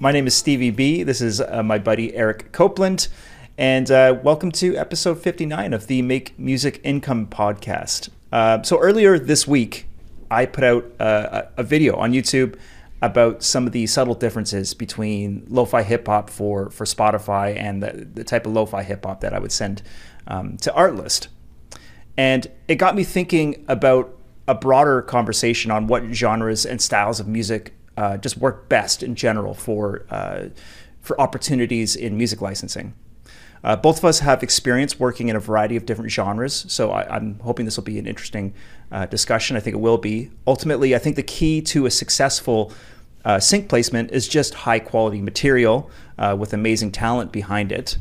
My name is Stevie B. This is uh, my buddy Eric Copeland. And uh, welcome to episode 59 of the Make Music Income podcast. Uh, so, earlier this week, I put out uh, a video on YouTube about some of the subtle differences between lo fi hip hop for, for Spotify and the, the type of lo fi hip hop that I would send um, to Artlist. And it got me thinking about a broader conversation on what genres and styles of music uh, just work best in general for uh, for opportunities in music licensing. Uh, both of us have experience working in a variety of different genres, so I, am hoping this will be an interesting uh, discussion. I think it will be. Ultimately, I think the key to a successful uh, sync placement is just high quality material uh, with amazing talent behind it,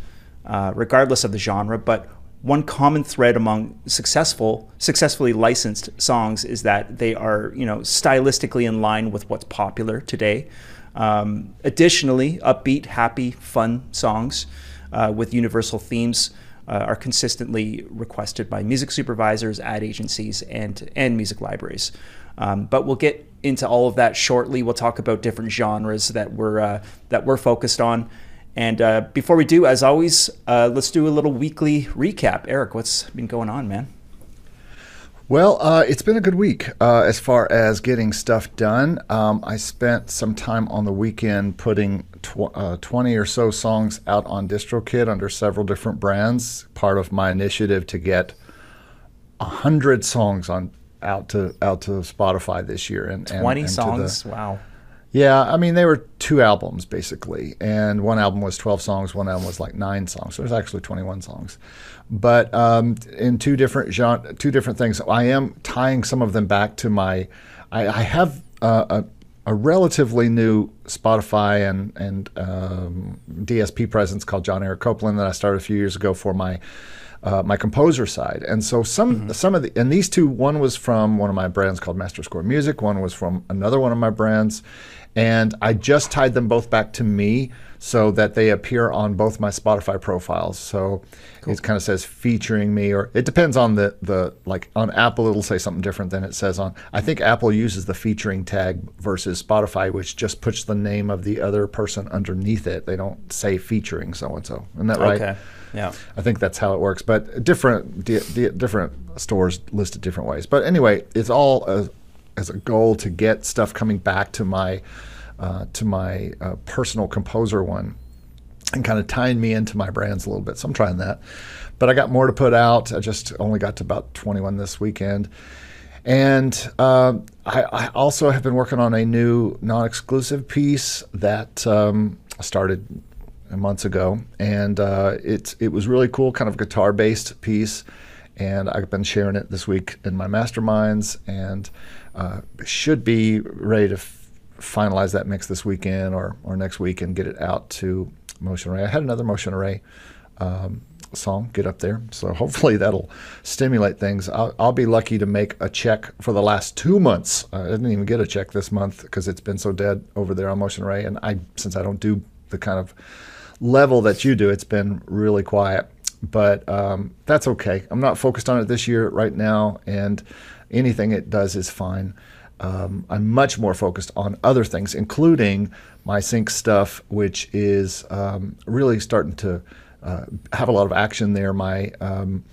regardless of the genre. But one common thread among successful successfully licensed songs is that they are you know stylistically in line with what's popular today. Um, additionally upbeat happy fun songs uh, with universal themes uh, are consistently requested by music supervisors ad agencies and and music libraries. Um, but we'll get into all of that shortly. We'll talk about different genres that we're uh, that we're focused on and uh, before we do, as always, uh, let's do a little weekly recap. Eric, what's been going on, man? Well, uh, it's been a good week uh, as far as getting stuff done. Um, I spent some time on the weekend putting tw- uh, 20 or so songs out on DistroKid under several different brands, part of my initiative to get 100 songs on out to out to Spotify this year. And 20 and, and songs? The, wow. Yeah, I mean, they were two albums basically, and one album was 12 songs, one album was like nine songs. So there's actually 21 songs, but um, in two different genre, two different things. I am tying some of them back to my. I, I have a, a relatively new Spotify and and um, DSP presence called John Eric Copeland that I started a few years ago for my uh, my composer side. And so some mm-hmm. some of the and these two, one was from one of my brands called Master Score Music, one was from another one of my brands, and I just tied them both back to me so that they appear on both my Spotify profiles. So cool. it kind of says featuring me, or it depends on the the like on Apple it'll say something different than it says on. I think Apple uses the featuring tag versus Spotify, which just puts the name of the other person underneath it. They don't say featuring so and so. Isn't that right? Okay. Yeah. I think that's how it works. But different di- di- different stores listed different ways. But anyway, it's all a, as a goal to get stuff coming back to my uh, to my uh, personal composer one and kind of tying me into my brands a little bit. So I'm trying that. But I got more to put out. I just only got to about 21 this weekend. And uh, I, I, also have been working on a new non exclusive piece that um, started months ago. And uh, it, it was really cool, kind of guitar based piece. And I've been sharing it this week in my masterminds and uh, should be ready to finalize that mix this weekend or, or next week and get it out to Motion Array. I had another Motion Array um, song get up there, so hopefully that'll stimulate things. I'll, I'll, be lucky to make a check for the last two months. I didn't even get a check this month because it's been so dead over there on Motion Array, and I since I don't do the kind of level that you do, it's been really quiet. But um, that's okay. I'm not focused on it this year right now, and anything it does is fine um, I'm much more focused on other things, including my sync stuff, which is um, really starting to uh, have a lot of action there. My um,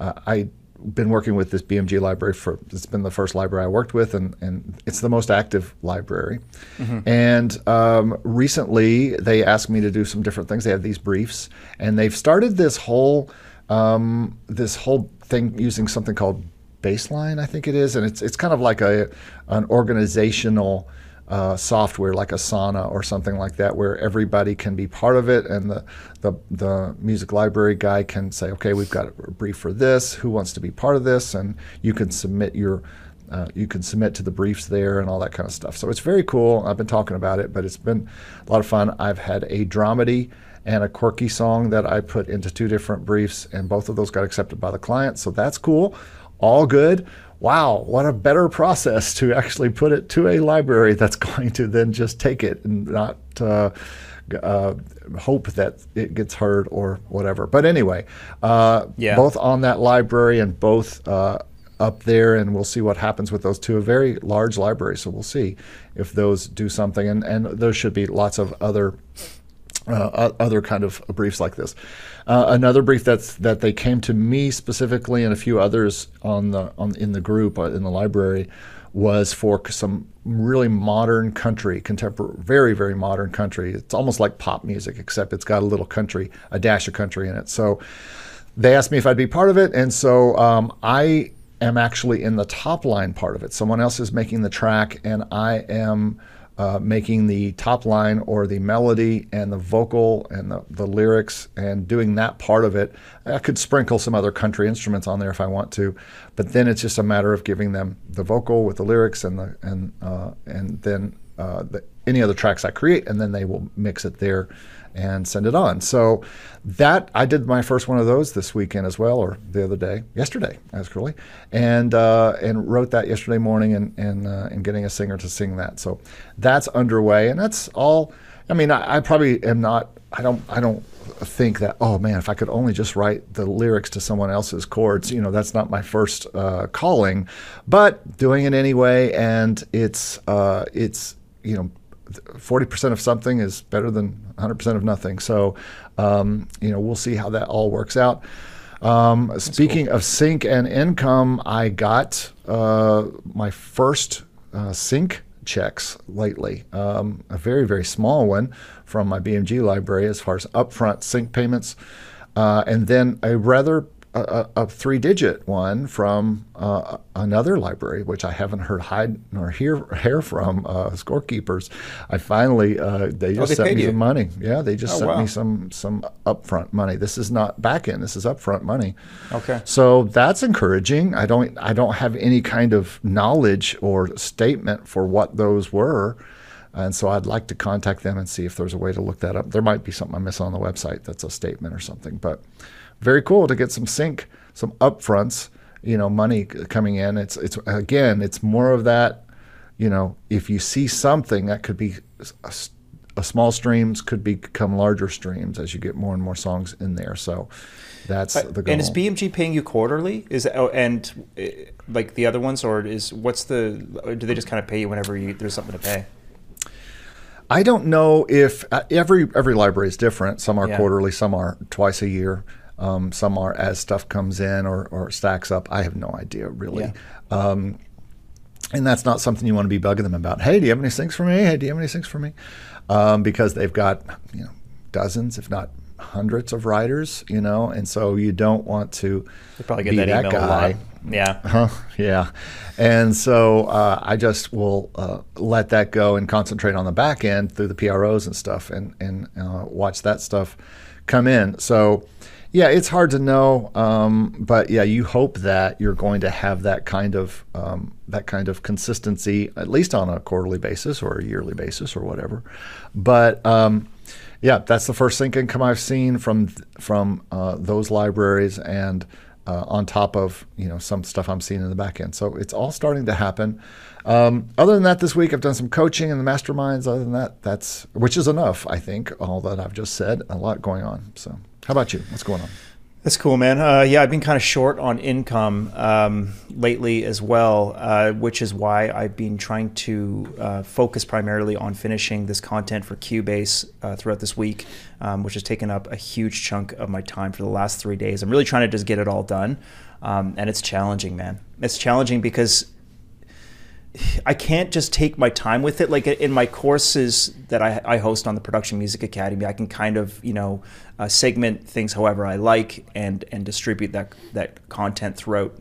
uh, I've been working with this BMG library for it's been the first library I worked with, and, and it's the most active library. Mm-hmm. And um, recently, they asked me to do some different things. They have these briefs, and they've started this whole um, this whole thing using something called baseline, I think it is, and it's it's kind of like a an organizational uh, software like Asana or something like that, where everybody can be part of it, and the, the the music library guy can say, okay, we've got a brief for this. Who wants to be part of this? And you can submit your uh, you can submit to the briefs there and all that kind of stuff. So it's very cool. I've been talking about it, but it's been a lot of fun. I've had a dramedy and a quirky song that I put into two different briefs, and both of those got accepted by the client. So that's cool. All good. Wow, what a better process to actually put it to a library that's going to then just take it and not. Uh, uh, hope that it gets heard or whatever. But anyway, uh, yeah. both on that library and both uh, up there, and we'll see what happens with those two. A very large library, so we'll see if those do something. And, and there should be lots of other. Uh, other kind of briefs like this. Uh, another brief that's that they came to me specifically, and a few others on the on in the group uh, in the library, was for some really modern country, contemporary, very, very modern country. It's almost like pop music, except it's got a little country, a dash of country in it. So they asked me if I'd be part of it. And so um, I am actually in the top line part of it. Someone else is making the track, and I am uh, making the top line or the melody and the vocal and the, the lyrics and doing that part of it. I could sprinkle some other country instruments on there if I want to, but then it's just a matter of giving them the vocal with the lyrics and the and uh, and then uh, the, any other tracks I create, and then they will mix it there and send it on. So that I did my first one of those this weekend as well, or the other day, yesterday, actually, and uh, and wrote that yesterday morning, and and uh, and getting a singer to sing that. So that's underway, and that's all. I mean, I, I probably am not. I don't. I don't think that oh man if i could only just write the lyrics to someone else's chords you know that's not my first uh, calling but doing it anyway and it's uh, it's you know 40% of something is better than 100% of nothing. So, um, you know, we'll see how that all works out. Um, speaking cool. of sync and income, I got uh, my first uh, sync checks lately. Um, a very, very small one from my BMG library as far as upfront sync payments. Uh, and then a rather a, a, three-digit one from uh, another library, which I haven't heard hide nor hear hair from uh, scorekeepers. I finally uh, they oh, just oh, they sent me you. some money. Yeah, they just oh, sent wow. me some some upfront money. This is not back end. This is upfront money. Okay. So that's encouraging. I don't I don't have any kind of knowledge or statement for what those were. And so I'd like to contact them and see if there's a way to look that up. There might be something I miss on the website that's a statement or something, but very cool to get some sync, some upfronts, you know, money coming in. It's it's again, it's more of that, you know, if you see something that could be a, a small streams could become larger streams as you get more and more songs in there. So that's the goal. And is BMG paying you quarterly? Is oh, and uh, like the other ones, or is what's the? do they just kind of pay you whenever you, there's something to pay? I don't know if uh, every every library is different. Some are yeah. quarterly, some are twice a year. Um, some are as stuff comes in or, or stacks up. I have no idea really. Yeah. Um, and that's not something you want to be bugging them about. Hey, do you have any syncs for me? Hey, do you have any syncs for me? Um, because they've got you know dozens, if not hundreds of writers, you know, and so you don't want to probably get be that, that guy. Yeah. Huh? Yeah. And so uh, I just will uh, let that go and concentrate on the back end through the PROs and stuff and, and uh, watch that stuff come in. So yeah, it's hard to know, um, but yeah, you hope that you're going to have that kind of um, that kind of consistency, at least on a quarterly basis or a yearly basis or whatever. But um, yeah, that's the first sync income I've seen from from uh, those libraries, and uh, on top of you know some stuff I'm seeing in the back end. So it's all starting to happen. Um, other than that, this week I've done some coaching in the masterminds. Other than that, that's which is enough, I think. All that I've just said, a lot going on. So. How about you? What's going on? That's cool, man. Uh, yeah, I've been kind of short on income um, lately as well, uh, which is why I've been trying to uh, focus primarily on finishing this content for Cubase uh, throughout this week, um, which has taken up a huge chunk of my time for the last three days. I'm really trying to just get it all done, um, and it's challenging, man. It's challenging because I can't just take my time with it. Like in my courses that I, I host on the Production Music Academy, I can kind of you know uh, segment things however I like and and distribute that that content throughout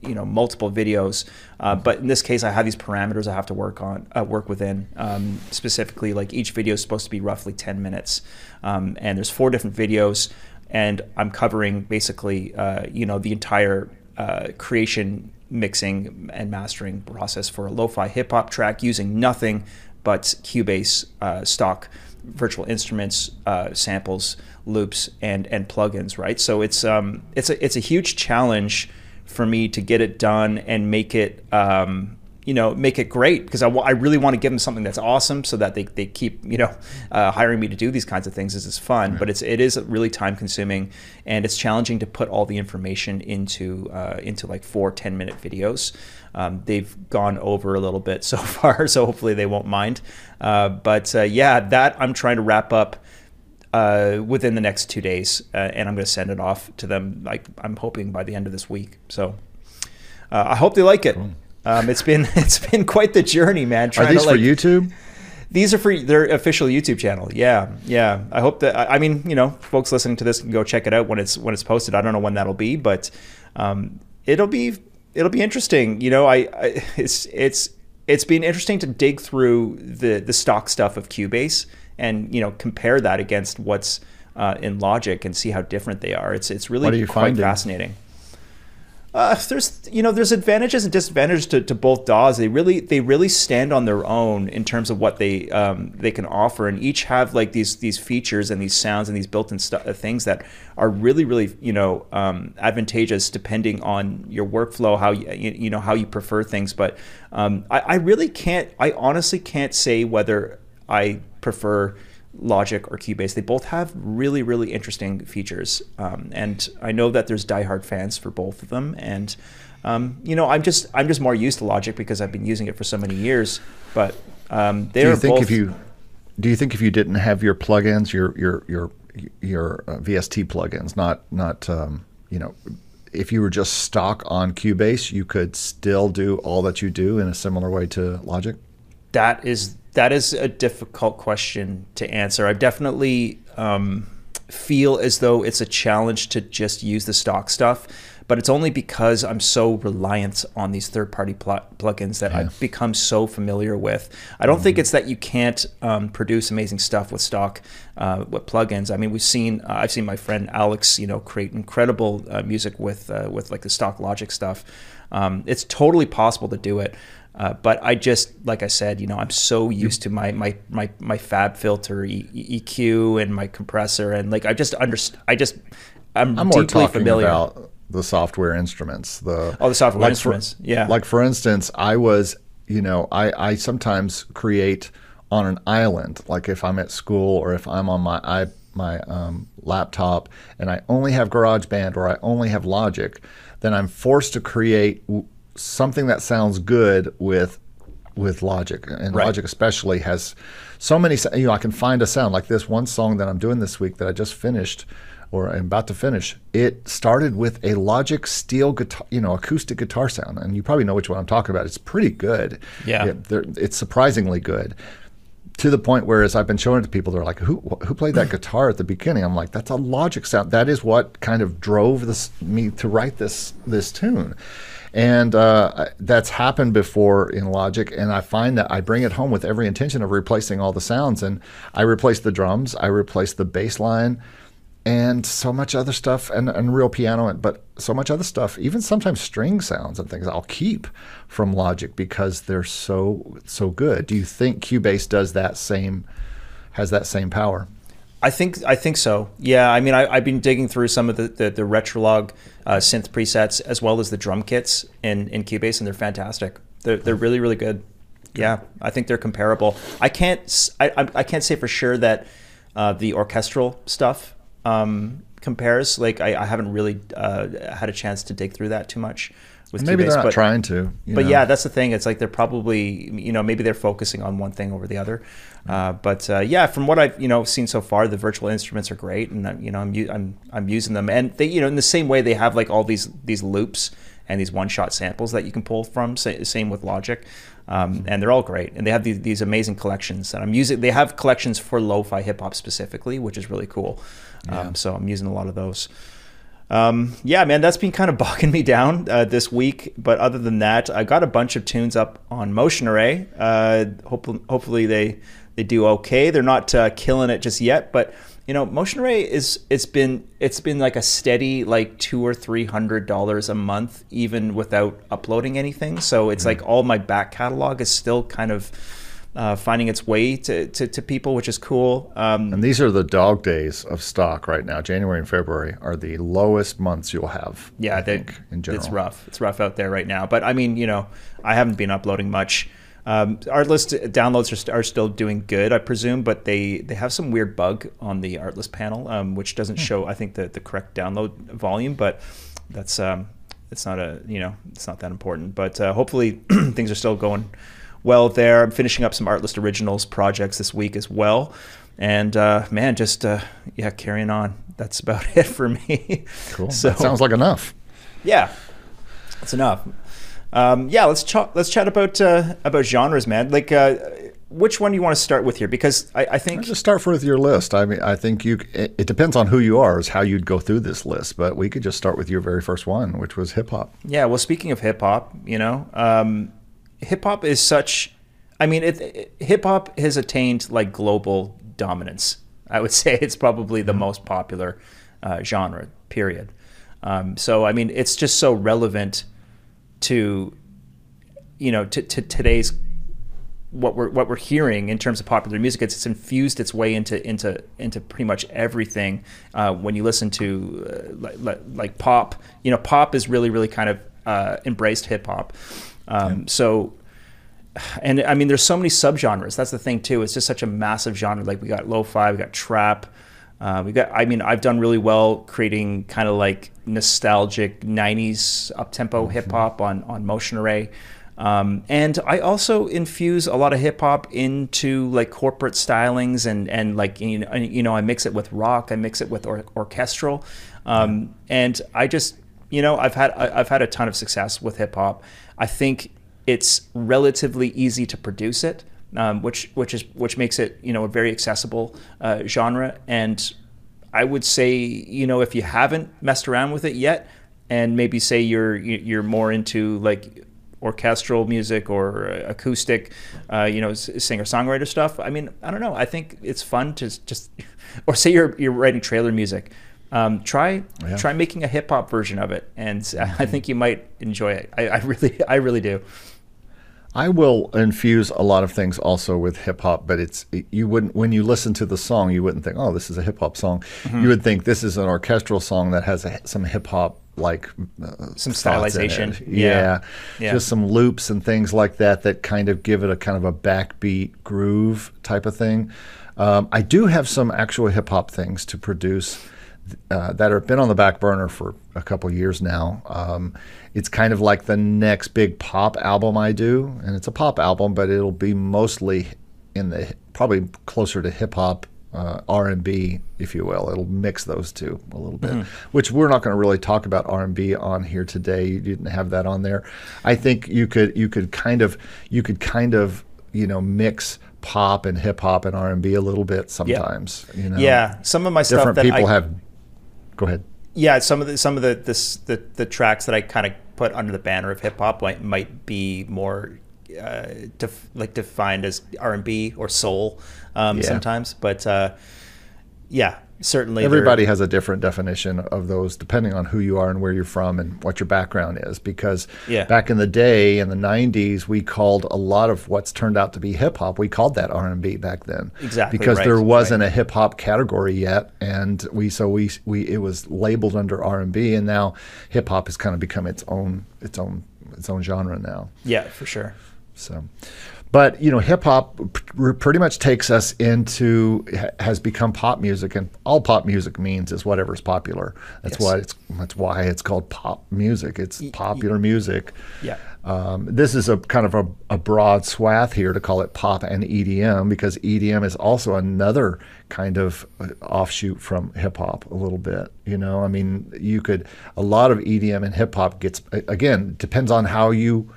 you know multiple videos. Uh, but in this case, I have these parameters I have to work on uh, work within. Um, specifically, like each video is supposed to be roughly ten minutes, um, and there's four different videos, and I'm covering basically uh, you know the entire uh, creation mixing and mastering process for a lo-fi hip hop track using nothing but Cubase uh, stock virtual instruments, uh, samples, loops, and and plugins. Right. So it's um it's a it's a huge challenge for me to get it done and make it um, you know make it great because I, w- I really want to give them something that's awesome so that they, they keep you know uh, hiring me to do these kinds of things. Is fun, right. but it's it is really time consuming and it's challenging to put all the information into uh, into like four 10 minute videos. Um, they've gone over a little bit so far, so hopefully they won't mind. Uh, but uh, yeah, that I'm trying to wrap up. Uh, within the next two days, uh, and I'm going to send it off to them. Like I'm hoping by the end of this week. So I hope they like it. Cool. Um, it's been it's been quite the journey, man. Are these to, like, for YouTube? These are for their official YouTube channel. Yeah, yeah. I hope that I mean, you know, folks listening to this can go check it out when it's when it's posted. I don't know when that'll be, but um, it'll be it'll be interesting. You know, I, I it's it's it's been interesting to dig through the the stock stuff of Cubase and you know compare that against what's uh, in Logic and see how different they are. It's it's really quite finding? fascinating. Uh, there's you know there's advantages and disadvantages to, to both DAWs. They really they really stand on their own in terms of what they um, they can offer, and each have like these these features and these sounds and these built-in uh, things that are really really you know um, advantageous depending on your workflow, how you, you know how you prefer things. But um, I, I really can't I honestly can't say whether I prefer Logic or Cubase. They both have really, really interesting features, um, and I know that there's diehard fans for both of them. And um, you know, I'm just I'm just more used to Logic because I've been using it for so many years. But um, do you think both... if you do you think if you didn't have your plugins, your your your your uh, VST plugins, not not um, you know if you were just stock on Cubase, you could still do all that you do in a similar way to Logic? That is that is a difficult question to answer. I definitely um, feel as though it's a challenge to just use the stock stuff, but it's only because I'm so reliant on these third-party pl- plugins that yeah. I've become so familiar with. I don't mm-hmm. think it's that you can't um, produce amazing stuff with stock uh, with plugins. I mean, we've seen uh, I've seen my friend Alex, you know, create incredible uh, music with uh, with like the stock Logic stuff. Um, it's totally possible to do it. Uh, but I just, like I said, you know, I'm so used to my my my, my FabFilter e- EQ and my compressor, and like I just understand. I just I'm, I'm more talking familiar. about the software instruments. The oh, the software like instruments. For, yeah. Like for instance, I was, you know, I I sometimes create on an island, like if I'm at school or if I'm on my i my um, laptop and I only have GarageBand or I only have Logic, then I'm forced to create something that sounds good with with Logic, and right. Logic especially has so many. You know, I can find a sound like this one song that I'm doing this week that I just finished, or I'm about to finish. It started with a Logic steel guitar, you know, acoustic guitar sound, and you probably know which one I'm talking about. It's pretty good. Yeah, it, it's surprisingly good. To the point where, as I've been showing it to people, they're like, "Who who played that guitar at the beginning?" I'm like, "That's a Logic sound. That is what kind of drove this me to write this this tune." And uh, that's happened before in Logic, and I find that I bring it home with every intention of replacing all the sounds. And I replace the drums, I replace the bass line, and so much other stuff, and, and real piano, but so much other stuff, even sometimes string sounds and things I'll keep from Logic because they're so so good. Do you think Cubase does that same has that same power? I think I think so. Yeah, I mean, I, have been digging through some of the the, the Retrologue uh, synth presets as well as the drum kits in in Cubase, and they're fantastic. They're they're really really good. Yeah, I think they're comparable. I can't I I can't say for sure that uh, the orchestral stuff um, compares. Like I, I haven't really uh, had a chance to dig through that too much with maybe Cubase, they're not but, trying to. but know. yeah, that's the thing. It's like they're probably you know maybe they're focusing on one thing over the other. Uh, but uh, yeah, from what I've you know seen so far, the virtual instruments are great, and uh, you know I'm I'm I'm using them, and they you know in the same way they have like all these these loops and these one shot samples that you can pull from. Same with Logic. Um, and they're all great, and they have these, these amazing collections that I'm using. They have collections for lo-fi hip hop specifically, which is really cool. Um, yeah. So I'm using a lot of those. Um, yeah, man, that's been kind of bogging me down uh, this week. But other than that, I got a bunch of tunes up on Motion Array. Uh, hope, hopefully they they do okay. They're not uh, killing it just yet, but you know, Motion Array is it's been it's been like a steady like two or three hundred dollars a month, even without uploading anything. So it's mm-hmm. like all my back catalog is still kind of uh, finding its way to, to, to, people, which is cool. Um, and these are the dog days of stock right now. January and February are the lowest months you'll have. Yeah, I think in general. It's rough. It's rough out there right now. But I mean, you know, I haven't been uploading much. Um, Artlist downloads are, st- are, still doing good, I presume, but they, they have some weird bug on the Artlist panel, um, which doesn't hmm. show, I think, the, the correct download volume. But that's um, it's not a you know it's not that important. But uh, hopefully things are still going well there. I'm finishing up some Artlist Originals projects this week as well. And uh, man, just uh, yeah, carrying on. That's about it for me. Cool. So, that sounds like enough. Yeah, that's enough. Um, yeah, let's ch- let's chat about uh, about genres, man. Like, uh, which one do you want to start with here? Because I, I think just start with your list. I mean, I think you. It, it, depends on who you are, is how you'd go through this list. But we could just start with your very first one, which was hip hop. Yeah. Well, speaking of hip hop, you know, um, hip hop is such. I mean, it, it hip hop has attained like global dominance. I would say it's probably the mm-hmm. most popular uh, genre. Period. Um, so I mean, it's just so relevant to, you know, to, to today's what we're what we're hearing in terms of popular music. It's, it's infused its way into into into pretty much everything. Uh, when you listen to uh, like, like, pop, you know, pop is really really kind of uh, embraced hip hop. Um, yeah. So, and I mean, there's so many subgenres. That's the thing too. It's just such a massive genre. Like we got lo-fi, we got trap. Uh, we got. I mean, I've done really well creating kind of like nostalgic '90s up-tempo mm-hmm. hip hop on on Motion Array. Um, and I also infuse a lot of hip hop into like corporate stylings and and like you know, you know I mix it with rock, I mix it with or- orchestral, um, and I just you know I've had I've had a ton of success with hip hop. I think it's relatively easy to produce it, um, which which is which makes it you know a very accessible uh, genre. And I would say you know if you haven't messed around with it yet, and maybe say you're you're more into like orchestral music or acoustic, uh, you know, singer songwriter stuff. I mean, I don't know. I think it's fun to just, or say you're you're writing trailer music. Um, try yeah. try making a hip hop version of it, and I think you might enjoy it. I, I really I really do. I will infuse a lot of things also with hip hop, but it's you wouldn't when you listen to the song, you wouldn't think, oh, this is a hip hop song. Mm-hmm. You would think this is an orchestral song that has a, some hip hop like uh, some stylization, yeah. Yeah. yeah. just some loops and things like that that kind of give it a kind of a backbeat groove type of thing. Um, I do have some actual hip hop things to produce uh, that have been on the back burner for a couple years now. Um, it's kind of like the next big pop album I do, and it's a pop album, but it'll be mostly in the probably closer to hip hop, uh, R and B, if you will. It'll mix those two a little bit, mm-hmm. which we're not going to really talk about R and B on here today. You didn't have that on there. I think you could you could kind of you could kind of you know mix pop and hip hop and R and B a little bit sometimes. Yeah. You know? yeah, some of my different stuff people I, have Go ahead. Yeah, some of the some of the this, the the tracks that I kind of put under the banner of hip hop might might be more uh, def, like defined as R and B or soul um, yeah. sometimes, but uh, yeah, certainly everybody has a different definition of those depending on who you are and where you're from and what your background is because yeah. back in the day in the 90s we called a lot of what's turned out to be hip hop we called that R&B back then exactly because right, there wasn't right. a hip hop category yet and we so we we it was labeled under R&B and now hip hop has kind of become its own its own its own genre now yeah for sure so but you know, hip hop pretty much takes us into has become pop music, and all pop music means is whatever's popular. That's yes. why it's that's why it's called pop music. It's popular music. Yeah. Um, this is a kind of a, a, broad swath here to call it pop and EDM because EDM is also another kind of uh, offshoot from hip hop a little bit. You know, I mean, you could a lot of EDM and hip hop gets again depends on how you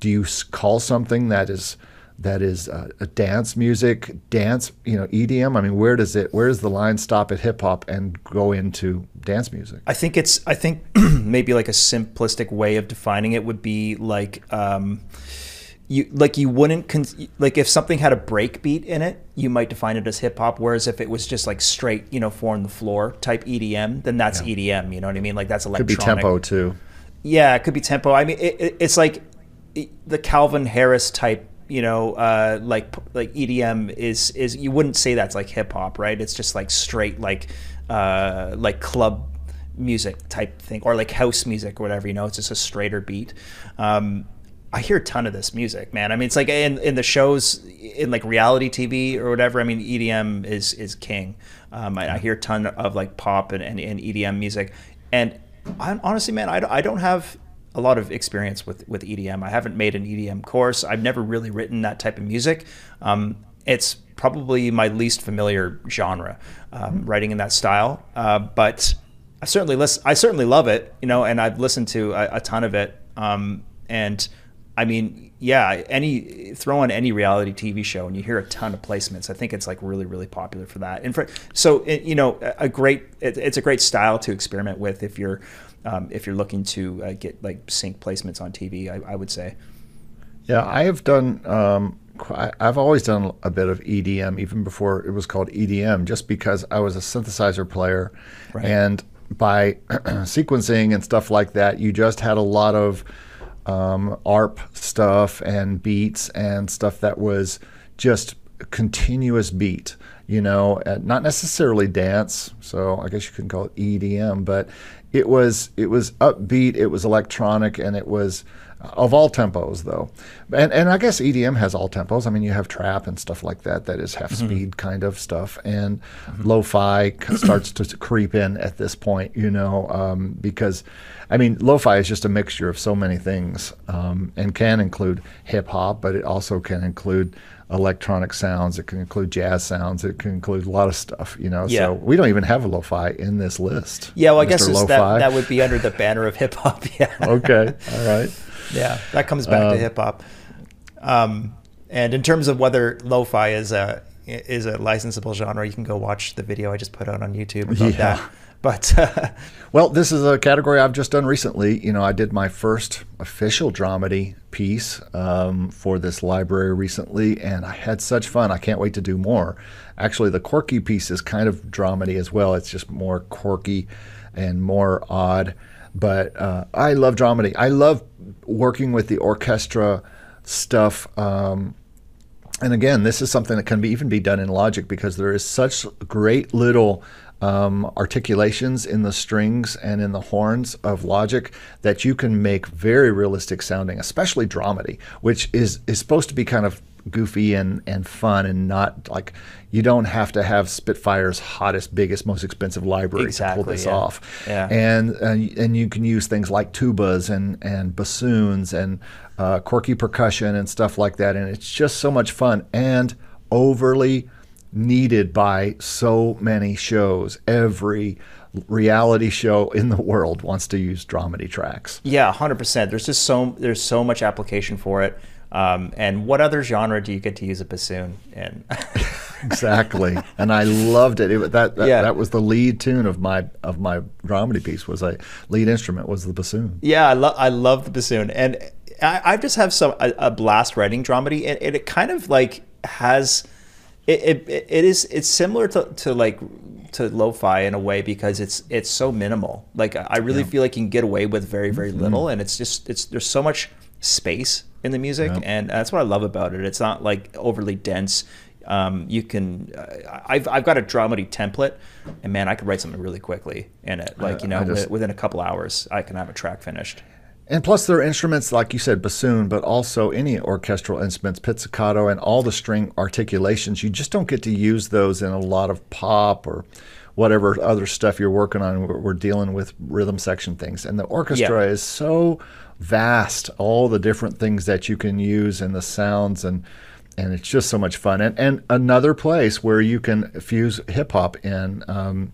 do you call something that is that is uh, a dance music, dance, you know, EDM. I mean, where does it? Where does the line stop at hip hop and go into dance music? I think it's. I think maybe like a simplistic way of defining it would be like. Um, you like you wouldn't con- like if something had a break beat in it, you might define it as hip hop. Whereas if it was just like straight, you know, four on the floor type EDM, then that's yeah. EDM. You know what I mean? Like that's electronic. Could be tempo too. Yeah, it could be tempo. I mean, it, it, it's like the Calvin Harris type you know, uh, like like EDM is is you wouldn't say that's like hip hop, right? It's just like straight like uh, like club music type thing, or like house music or whatever. You know, it's just a straighter beat. Um, I hear a ton of this music, man. I mean, it's like in, in the shows, in like reality TV or whatever. I mean, EDM is is king. Um, I, I, hear a ton of like pop and, and, and EDM music, and I, honestly, man, I, I don't have a lot of experience with with EDM. I haven't made an EDM course. I've never really written that type of music. Um, it's probably my least familiar genre, um, mm-hmm. writing in that style. Uh, but I certainly listen. I certainly love it, you know, and I've listened to a, a ton of it. Um, and I mean, yeah, any throw on any reality TV show and you hear a ton of placements. I think it's like really, really popular for that. And for so it, you know, a great it, it's a great style to experiment with if you're um, if you're looking to uh, get like sync placements on TV, I, I, would say. Yeah, I have done. Um, I've always done a bit of EDM, even before it was called EDM, just because I was a synthesizer player, right. and by sequencing and stuff like that, you just had a lot of um, ARP stuff and beats and stuff that was just continuous beat you know, not necessarily dance. So I guess you couldn't call it EDM, but it was it was upbeat, it was electronic, and it was of all tempos though. And and I guess EDM has all tempos. I mean, you have trap and stuff like that that is half mm-hmm. speed kind of stuff, and mm-hmm. lo-fi starts to creep in at this point. You know, um, because I mean, lo-fi is just a mixture of so many things, um, and can include hip hop, but it also can include electronic sounds. It can include jazz sounds. It can include a lot of stuff, you know. Yeah. So we don't even have a lo-fi in this list. Yeah, well, I guess that, that would be under the banner of hip hop. Yeah. okay. All right. Yeah, that comes back um, to hip hop. Um, and in terms of whether lo-fi is a is a licensable genre, you can go watch the video I just put out on YouTube about yeah. that. But uh, well, this is a category I've just done recently. You know, I did my first official dramedy piece um, for this library recently, and I had such fun. I can't wait to do more. Actually, the quirky piece is kind of dramedy as well. It's just more quirky and more odd. But uh, I love dramedy. I love working with the orchestra stuff. Um, and again, this is something that can be, even be done in Logic because there is such great little um, articulations in the strings and in the horns of Logic that you can make very realistic sounding, especially dramedy, which is is supposed to be kind of goofy and, and fun and not like you don't have to have Spitfire's hottest, biggest, most expensive library exactly, to pull this yeah. off. Yeah. And, and and you can use things like tubas and and bassoons and uh, quirky percussion and stuff like that, and it's just so much fun and overly needed by so many shows. Every reality show in the world wants to use dramedy tracks. Yeah, hundred percent. There's just so there's so much application for it. Um, and what other genre do you get to use a bassoon in? exactly, and I loved it. it that that, yeah. that was the lead tune of my of my dramedy piece. Was a lead instrument was the bassoon. Yeah, I love I love the bassoon, and I, I just have some a, a blast writing dramedy, and, and it kind of like has it, it, it is it's similar to, to like to lo-fi in a way because it's it's so minimal. Like I really yeah. feel like you can get away with very very mm-hmm. little, and it's just it's there's so much space in the music, yeah. and that's what I love about it. It's not like overly dense. Um, you can uh, I've I've got a dramedy template, and man, I could write something really quickly in it. Like you know, just, within a couple hours, I can have a track finished. And plus, there are instruments like you said, bassoon, but also any orchestral instruments, pizzicato, and all the string articulations. You just don't get to use those in a lot of pop or whatever other stuff you're working on. We're dealing with rhythm section things, and the orchestra yeah. is so vast. All the different things that you can use and the sounds and and it's just so much fun. And and another place where you can fuse hip hop in. Um,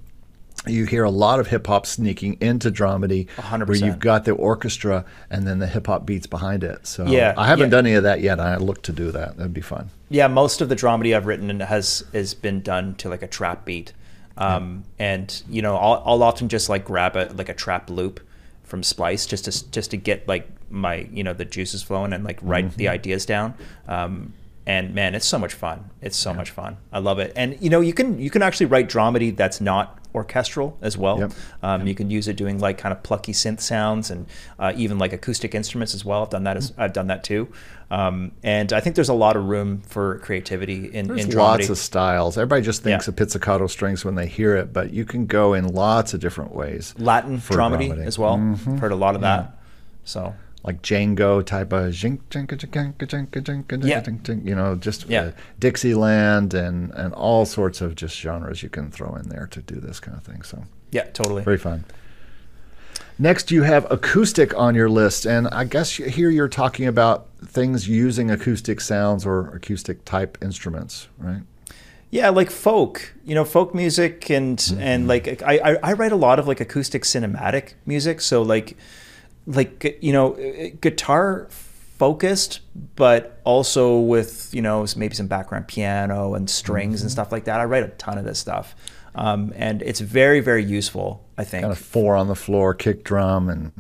you hear a lot of hip hop sneaking into dramedy, 100%. where you've got the orchestra and then the hip hop beats behind it. So Yeah, I haven't yeah. done any of that yet. I look to do that. That'd be fun. Yeah, most of the dramedy I've written has has been done to like a trap beat, um, and you know I'll, I'll often just like grab a like a trap loop from Splice just to just to get like my you know the juices flowing and like write the ideas down. Um, and man, it's so much fun. It's so much fun. I love it. And you know you can you can actually write dramedy that's not orchestral as well. Yep. Um, You can use it doing like kind of plucky synth sounds and uh, even like acoustic instruments as well. I've done that. As, I've done that too. Um, and I think there's a lot of room for creativity in, dramedy. There's in lots of styles. Everybody just thinks Yeah. of pizzicato strings when they hear it, but you can go in lots of different ways. Latin dramedy, dramedy. Mm-hmm. as well. I've heard a lot of that. So like Django type of jink, jink, jink, jink, jink, jink, jink, Yeah. you know, just Yeah. uh, Dixieland and and all sorts of just genres you can throw in there to do this kind of thing. So yeah, totally. very fun. Next, you have acoustic on your list, and I guess here you're talking about things using acoustic sounds or acoustic type instruments, right? Yeah, like folk, you know, folk music and Mm-hmm. and like I, I I write a lot of like acoustic cinematic music. So like like you know guitar focused, but also with you know maybe some background piano and strings Mm-hmm. and stuff like that. I write a ton of this stuff, um, and it's very very useful. I think. Kind of four on the floor, kick drum, and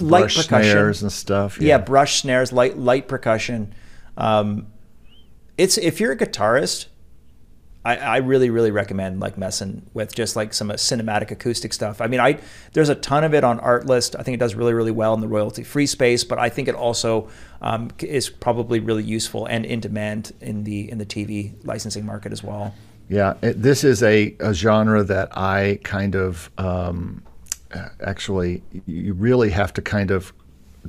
Light brush percussion. snares and stuff. yeah. brush snares, light light percussion. Um, it's if you're a guitarist, I, I really really recommend like messing with just like some uh, cinematic acoustic stuff. I mean, I there's a ton of it on Artlist. I think it does really really well in the royalty free space, but I think it also um, is probably really useful and in demand in the in the TV licensing market as well. Yeah, it, this is a, a genre that I kind of um, actually, you really have to kind of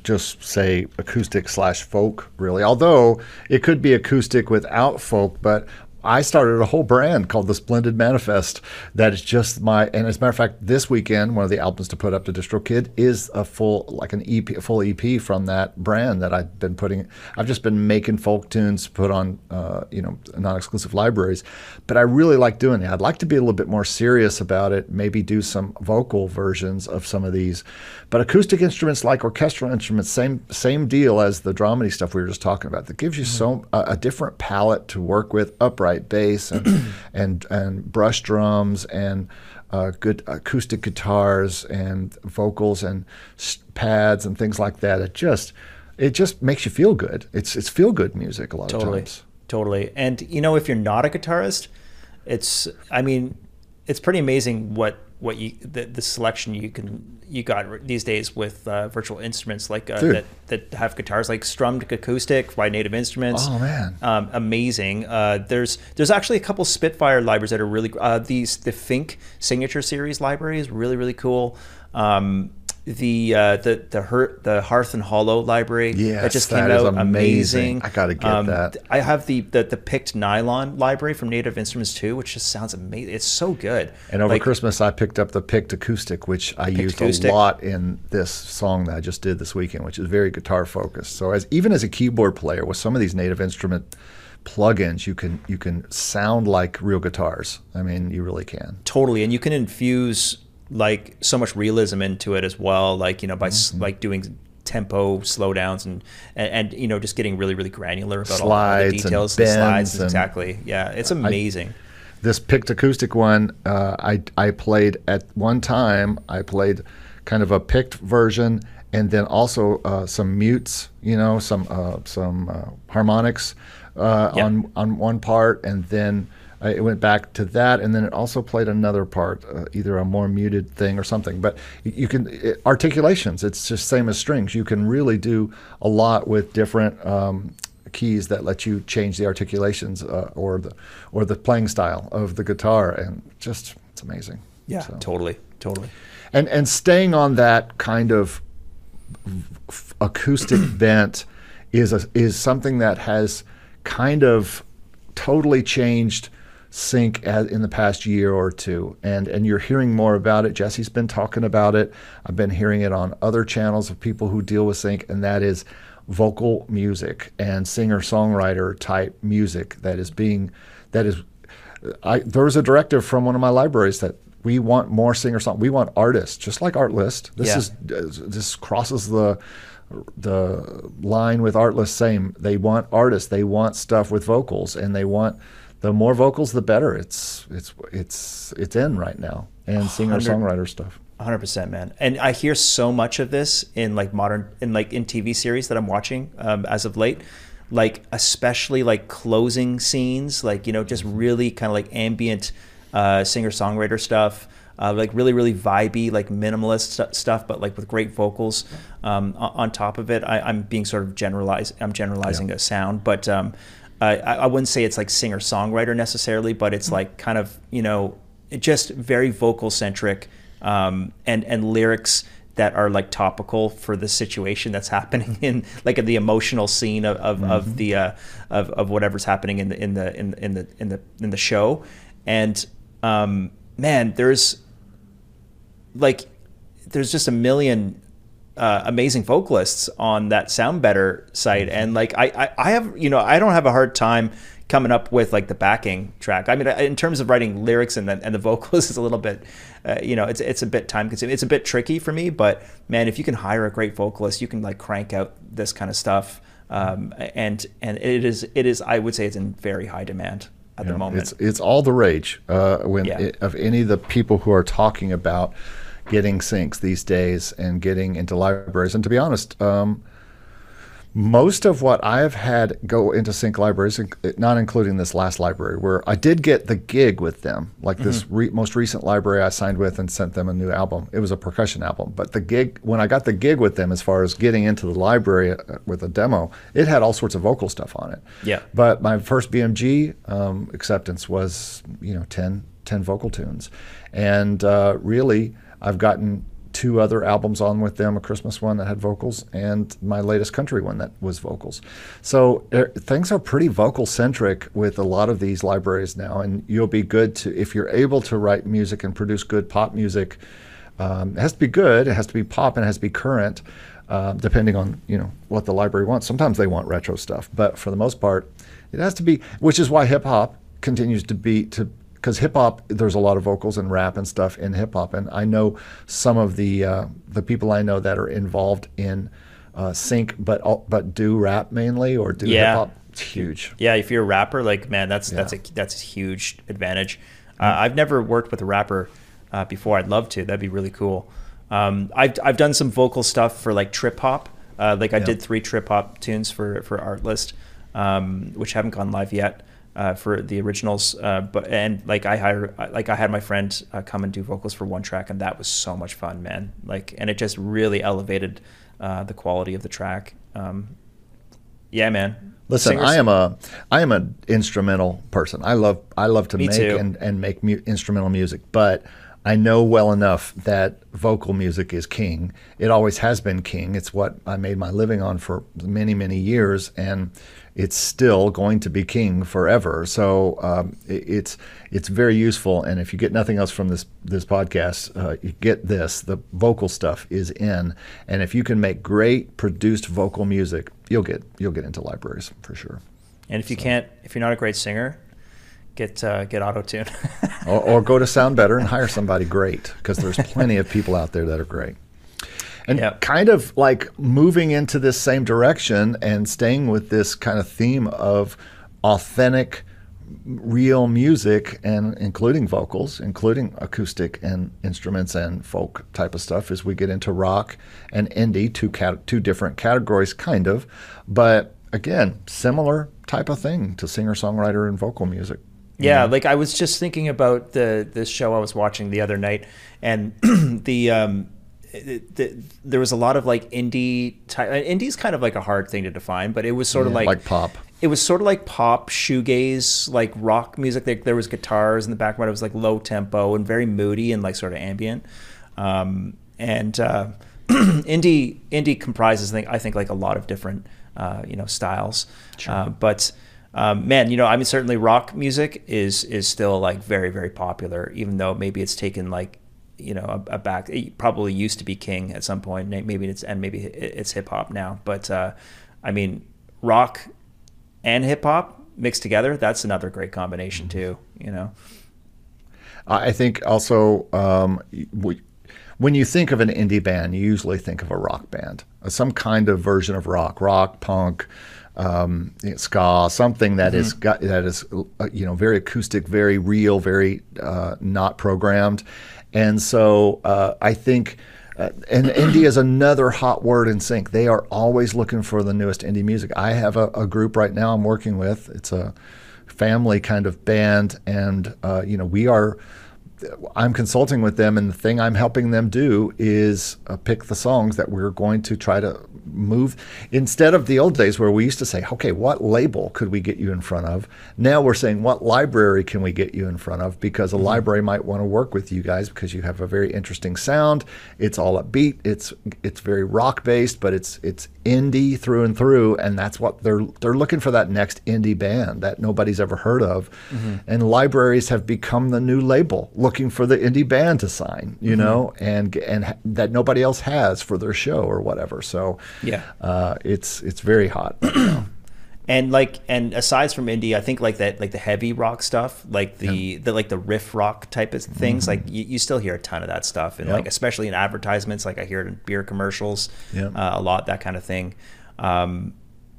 just say acoustic slash folk, really. Although it could be acoustic without folk, but I started a whole brand called the Splendid Manifest that is just my and as a matter of fact, this weekend one of the albums to put up to DistroKid is a full like an EP, a full EP from that brand that I've been putting. I've just been making folk tunes put on uh, you know non-exclusive libraries, but I really like doing it. I'd like to be a little bit more serious about it. Maybe do some vocal versions of some of these, but acoustic instruments like orchestral instruments, same same deal as the dramedy stuff we were just talking about. That gives you so a, a different palette to work with, upright bass and and and brush drums and uh, good acoustic guitars and vocals and pads and things like that. It just it just makes you feel good. It's it's feel good music a lot totally of times. totally and you know if you're not a guitarist it's i mean it's pretty amazing what what you the, the selection you can you got these days with uh, virtual instruments like uh, that that have guitars like strummed acoustic by native instruments. Oh, man. um, amazing. Uh, there's there's actually a couple spitfire libraries that are really uh, these the fink signature series library is really really cool. Um, the uh, the the Her- the Hearth and Hollow library that Yes, just that came is out amazing. amazing. I gotta get that. I have the, the the picked nylon library from Native Instruments too, which just sounds amazing. It's so good. And over Like, Christmas, I picked up the picked acoustic, which I used acoustic. a lot in this song that I just did this weekend, which is very guitar focused. So as even as a keyboard player with some of these native instrument plugins, you can you can sound like real guitars. I mean, you really can. totally, and you can infuse like so much realism into it as well. Like you know by Mm-hmm. like doing tempo slowdowns and, and and you know just getting really really granular about all, all the details and, bends slides. and- exactly. Yeah, it's amazing. This picked acoustic one, uh, I I played at one time. I played kind of a picked version, and then also uh, some mutes. You know, some uh, some uh, harmonics uh, Yeah. on on one part, and then. Uh, It went back to that, and then it also played another part, uh, either a more muted thing or something. But you can it, articulations. It's just same as strings. You can really do a lot with different um, keys that let you change the articulations uh, or the or the playing style of the guitar, and just it's amazing. yeah, So- totally, totally. and and staying on that kind of f- acoustic bent is a, is something that has kind of totally changed sync in the past year or two and and you're hearing more about it jesse's been talking about it i've been hearing it on other channels of people who deal with sync and that is vocal music and singer songwriter type music that is being that is I, there was a directive from one of my libraries that we want more singer song. We want artists, just like Artlist. This Yeah. is this crosses the the line with Artlist. Same. They want artists. They want stuff with vocals, and they want the more vocals, the better. It's it's it's it's in right now, and singer songwriter stuff. 100% man. And i hear so much of this in like modern in like in tv series that i'm watching um, as of late. Like especially like closing scenes like you know just really kind of like ambient uh, singer songwriter stuff uh, like really really vibey like minimalist stu- stuff but like with great vocals um, on, on top of it. I, i'm being sort of generalized i'm generalizing a sound but um, I, I wouldn't say it's like singer songwriter necessarily but it's like kind of you know just very vocal centric um, and and lyrics that are like topical for the situation that's happening in like the emotional scene of of, of the uh, of, of whatever's happening in the in the in, in the in the in the show. And um, man there's like there's just a million uh, amazing vocalists on that SoundBetter site and like I, I i have you know i don't have a hard time coming up with like the backing track. I mean in terms of writing lyrics and the, and the vocals is a little bit uh, you know it's it's a bit time consuming. It's a bit tricky for me but man if you can hire a great vocalist you can like crank out this kind of stuff. Um, and and it is it is i would say it's in very high demand at You the moment. It's it's all the rage uh, when Yeah. it, of any of the people who are talking about getting syncs these days and getting into libraries. And to be honest, um, most of what I've had go into sync libraries, not including this last library, where I did get the gig with them, like this Mm-hmm. re- most recent library I signed with and sent them a new album. It was a percussion album, but the gig when I got the gig with them, as far as getting into the library uh, with a demo, it had all sorts of vocal stuff on it. Yeah. But my first BMG um, acceptance was, you know, 10, 10 vocal tunes. And uh, really, I've gotten two other albums on with them a Christmas one that had vocals, and my latest country one that was vocals. So er, things are pretty vocal centric with a lot of these libraries now. And you'll be good to, if you're able to write music and produce good pop music, um, it has to be good, it has to be pop, and it has to be current. Uh, depending on you know what the library wants. Sometimes they want retro stuff, but for the most part, it has to be. Which is why hip hop continues to be to because hip hop there's a lot of vocals and rap and stuff in hip hop, and I know some of the uh, the people I know that are involved in uh, sync, but but do rap mainly or do Yeah. hip hop. It's huge. Yeah, if you're a rapper, like man, that's that's a that's a huge advantage. Uh, I've never worked with a rapper uh, before. I'd love to. That'd be really cool. Um, I've I've done some vocal stuff for like trip hop. Uh, like I Yeah. did three trip hop tunes for for Artlist, um, which haven't gone live yet. Uh, for the originals, uh, but and like I hired, like I had my friend uh, come and do vocals for one track, and that was so much fun, man. Like, and it just really elevated uh, the quality of the track. Um, yeah, man. Listen, Singers- I am a I am an instrumental person. I love I love to Me make too. and and make mu- instrumental music, but I know well enough that vocal music is king. It always has been king. It's what I made my living on for many many years, and it's still going to be king forever. So um, it's it's very useful. And if you get nothing else from this this podcast, uh, you get this: the vocal stuff is in. And if you can make great produced vocal music, you'll get you'll get into libraries for sure. And if you can't, if you're not a great singer, get uh, get auto tune. or, or go to SoundBetter and hire somebody great because there's plenty of people out there that are great. And Yep. kind of like moving into this same direction and staying with this kind of theme of authentic, real music and including vocals, including acoustic and instruments and folk type of stuff as we get into rock and indie, two cat- two different categories kind of, but again, similar type of thing to singer-songwriter and vocal music. Yeah, like I was just thinking about the the show I was watching the other night, and the um, it, there was a lot of like indie type. Indie's kind of like a hard thing to define, but it was sort of like like pop. It was sort of like pop, shoegaze, like rock music. Like there was guitars in the background. It was like low tempo and very moody and like sort of ambient. Um, and uh, indie indie comprises, I think, I think like a lot of different uh, you know styles. Uh, but um, man, you know, I mean, certainly rock music is is still like very very popular, even though maybe it's taken like you know a, a back. It probably used to be king at some point. Maybe it's and maybe it's hip hop now. But uh, I mean, rock and hip hop mixed together, that's another great combination too. You know. I think also um, we, when you think of an indie band, you usually think of a rock band, uh, some kind of version of rock, rock, punk, um, ska, something that is got that is uh, you know very acoustic, very real, very uh, not programmed, and so uh, I think. Uh, and indie is another hot word in sync. They are always looking for the newest indie music. I have a, a group right now I'm working with. It's a family kind of band, and uh, you know we are. I'm consulting with them, and the thing I'm helping them do is uh, pick the songs that we're going to try to move. Instead of the old days where we used to say, okay, what label could we get you in front of? Now we're saying, what library can we get you in front of? Because a library might want to work with you guys because you have a very interesting sound. It's all upbeat. It's it's very rock based, but it's it's indie through and through, and that's what they're they're looking for that next indie band that nobody's ever heard of. And libraries have become the new label, looking for the indie band to sign, you know, and and that nobody else has for their show or whatever. So Yeah. uh, it's it's very hot. And like, and aside from indie, I think like that, like the heavy rock stuff, like the, the like the riff rock type of things, like you, you still hear a ton of that stuff, and Yep. like especially in advertisements, like I hear it in beer commercials, Yep. uh, a lot that kind of thing. Um,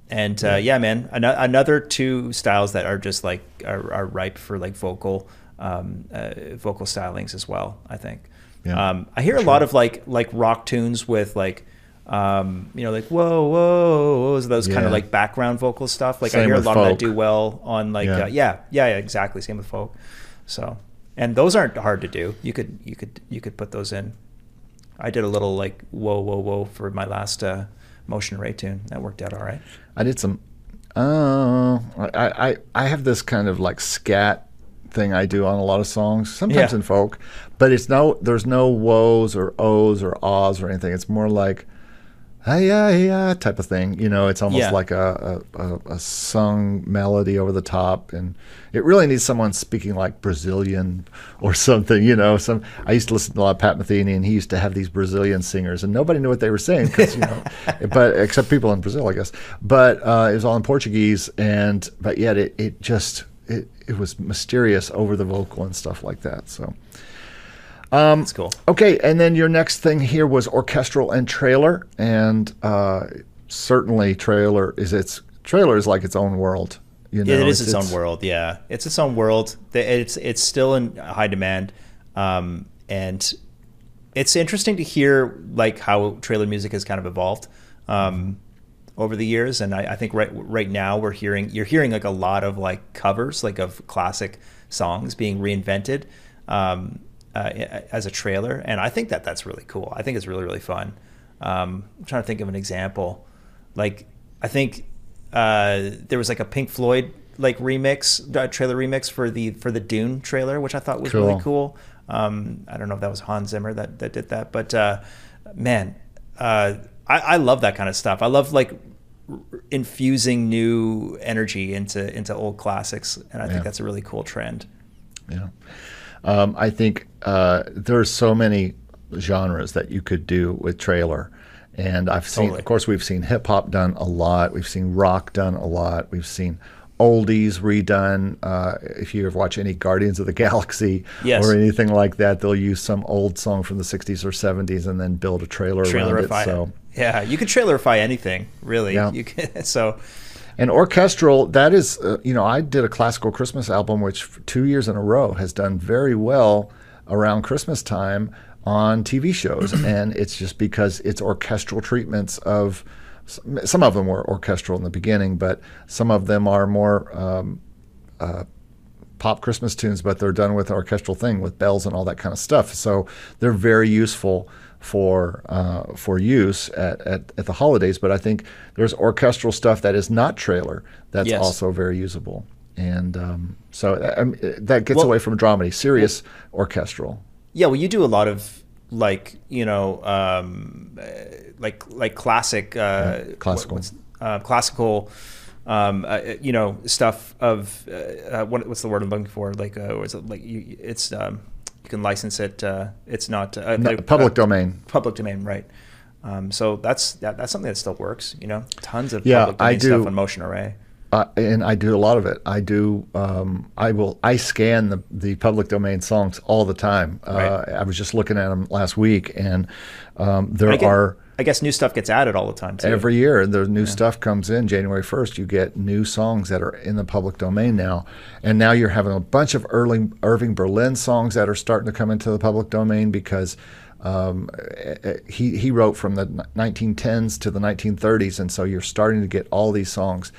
and uh, yeah, man, an- another two styles that are just like are, are ripe for like vocal, um, uh, vocal stylings as well. I think. Yeah, um, I hear a lot of like like rock tunes with like. Um, you know, like whoa, whoa, whoa, those kind of like background vocal stuff. Like I hear a lot of that do well on like Yeah. yeah. Uh, yeah, yeah, yeah, exactly. Same with folk. So, and those aren't hard to do. You could you could you could put those in. I did a little like whoa, whoa, whoa for my last uh, Motion Array tune. That worked out all right. I did some. Uh, I, I I have this kind of like scat thing I do on a lot of songs, sometimes Yeah. in folk, but it's no there's no woes or ohs or ahs or anything. It's more like hey yeah yeah type of thing. You know, it's almost Yeah. like a, a, a, sung melody over the top, and it really needs someone speaking like Brazilian or something. You know, some I used to listen to a lot of Pat Metheny, and he used to have these Brazilian singers, and nobody knew what they were saying because you know, but except people in Brazil, I guess. But uh, it was all in Portuguese, and but yet it it just it, it was mysterious over the vocal and stuff like that. So. Um, That's cool. Okay, and then your next thing here was orchestral and trailer, and uh, certainly trailer is its trailer is like its own world. You know, Yeah, it is its, own world. Yeah, it's its own world. It's it's still in high demand, um, and it's interesting to hear like how trailer music has kind of evolved um, over the years. And I, I think right right now we're hearing you're hearing like a lot of like covers like of classic songs being reinvented um, uh, as a trailer, and I think that that's really cool. I think it's really really fun. Um, I'm trying to think of an example. Like I think uh, there was like a Pink Floyd like remix uh, trailer remix for the for the Dune trailer, which I thought was really Cool. cool. Um, I don't know if that was Hans Zimmer that that did that, but uh, man, uh, I, I love that kind of stuff. I love like infusing new energy into into old classics, and I Yeah. think that's a really cool trend. Yeah, um, I think uh, there's so many genres that you could do with trailer, and I've seen, Totally. of course, we've seen hip hop done a lot. We've seen rock done a lot. We've seen oldies redone. Uh, if you watch any Guardians of the Galaxy Yes. or anything like that, they'll use some old song from the 60s or 70s and then build a trailer around it. So. Yeah, you could trailerify anything, really. Yeah. You can, so And orchestral, that is, uh, you know, I did a classical Christmas album, which for two years in a row has done very well around Christmas time on TV shows. and it's just because it's orchestral treatments of, some of them were orchestral in the beginning, but some of them are more um, uh, pop Christmas tunes, but they're done with orchestral thing with bells and all that kind of stuff. So they're very useful for uh, for use at, at, at the holidays. But I think there's orchestral stuff that is not trailer that's Yes. also very usable. And um, so uh, um, that gets Well- away from dramedy, serious orchestral. Yeah, well, you do a lot of like you know, um, uh, like like classic, uh, Yeah, classical. what's, uh, classical, um, uh, you know, stuff of uh, uh, what, what's the word I'm looking for? Like, uh, or is it like you, it's um, you can license it. Uh, it's not uh, No, like, public uh, domain. Public domain, right? Um, so that's that, that's something that still works. You know, tons of Yeah, public domain I do. stuff on Motion Array. Uh, and I do a lot of it. I do. Um, I will. I scan the the public domain songs all the time. Uh, Right. I was just looking at them last week, and um, there are I guess new stuff gets added all the time too. every year the new stuff comes in January first. You get new songs that are in the public domain now, and now you're having a bunch of Irving Berlin songs that are starting to come into the public domain because. Um, eh, eh, he he wrote from the 1910s to the 1930s, and so you're starting to get all these songs.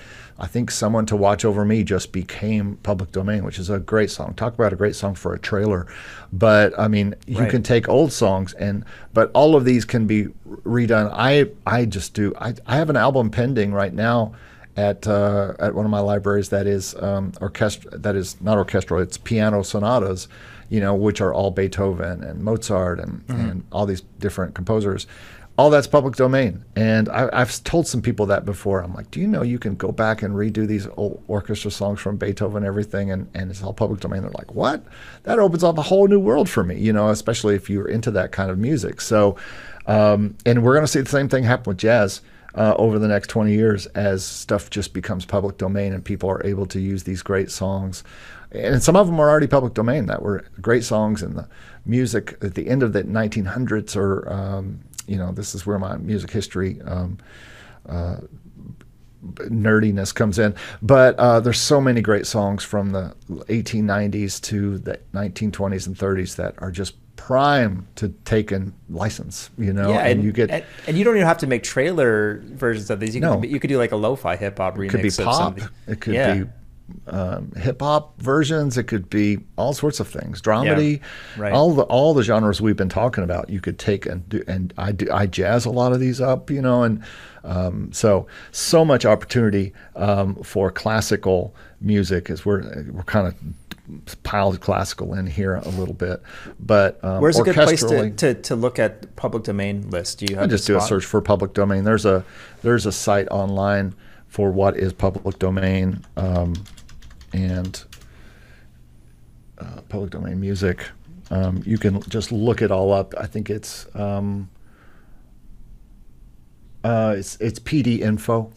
I think "Someone to Watch Over Me" just became public domain, which is a great song. Talk about a great song for a trailer, but I mean, you Right. can take old songs and but all of these can be redone. I I just do. I I have an album pending right now at uh, at one of my libraries that is um, orchestra that is not orchestral. It's piano sonatas, you know, which are all Beethoven and Mozart and and all these different composers. All that's public domain, and I, I've told some people that before. I'm like, do you know you can go back and redo these old orchestra songs from Beethoven and everything, and, and it's all public domain? They're like, what? That opens up a whole new world for me, you know, especially if you're into that kind of music. So, um, and we're going to see the same thing happen with jazz uh, over the next 20 years as stuff just becomes public domain and people are able to use these great songs. And some of them are already public domain that were great songs and the music at the end of the 1900s or, um, you know, this is where my music history um, uh, nerdiness comes in. But uh, there's so many great songs from the 1890s to the 1920s and 30s that are just prime to take and license, you know, yeah, and, you get and, and you don't even have to make trailer versions of these. You No. could you could do like a lo-fi hip hop remix. it could be pop, it could yeah. be um, hip hop versions, it could be all sorts of things, dramedy, right. all the all the genres we've been talking about. You could take and do, and I do I jazz a lot of these up, you know, and um, so so much opportunity um, for classical music as we're we're kind of piled classical in here a little bit, but um, Where's a good place to, to, to look at public domain list? Do you have I just do a search for public domain. There's a there's a site online for what is public domain um, and uh, public domain music. Um, you can just look it all up. I think it's um, uh, it's it's PD info.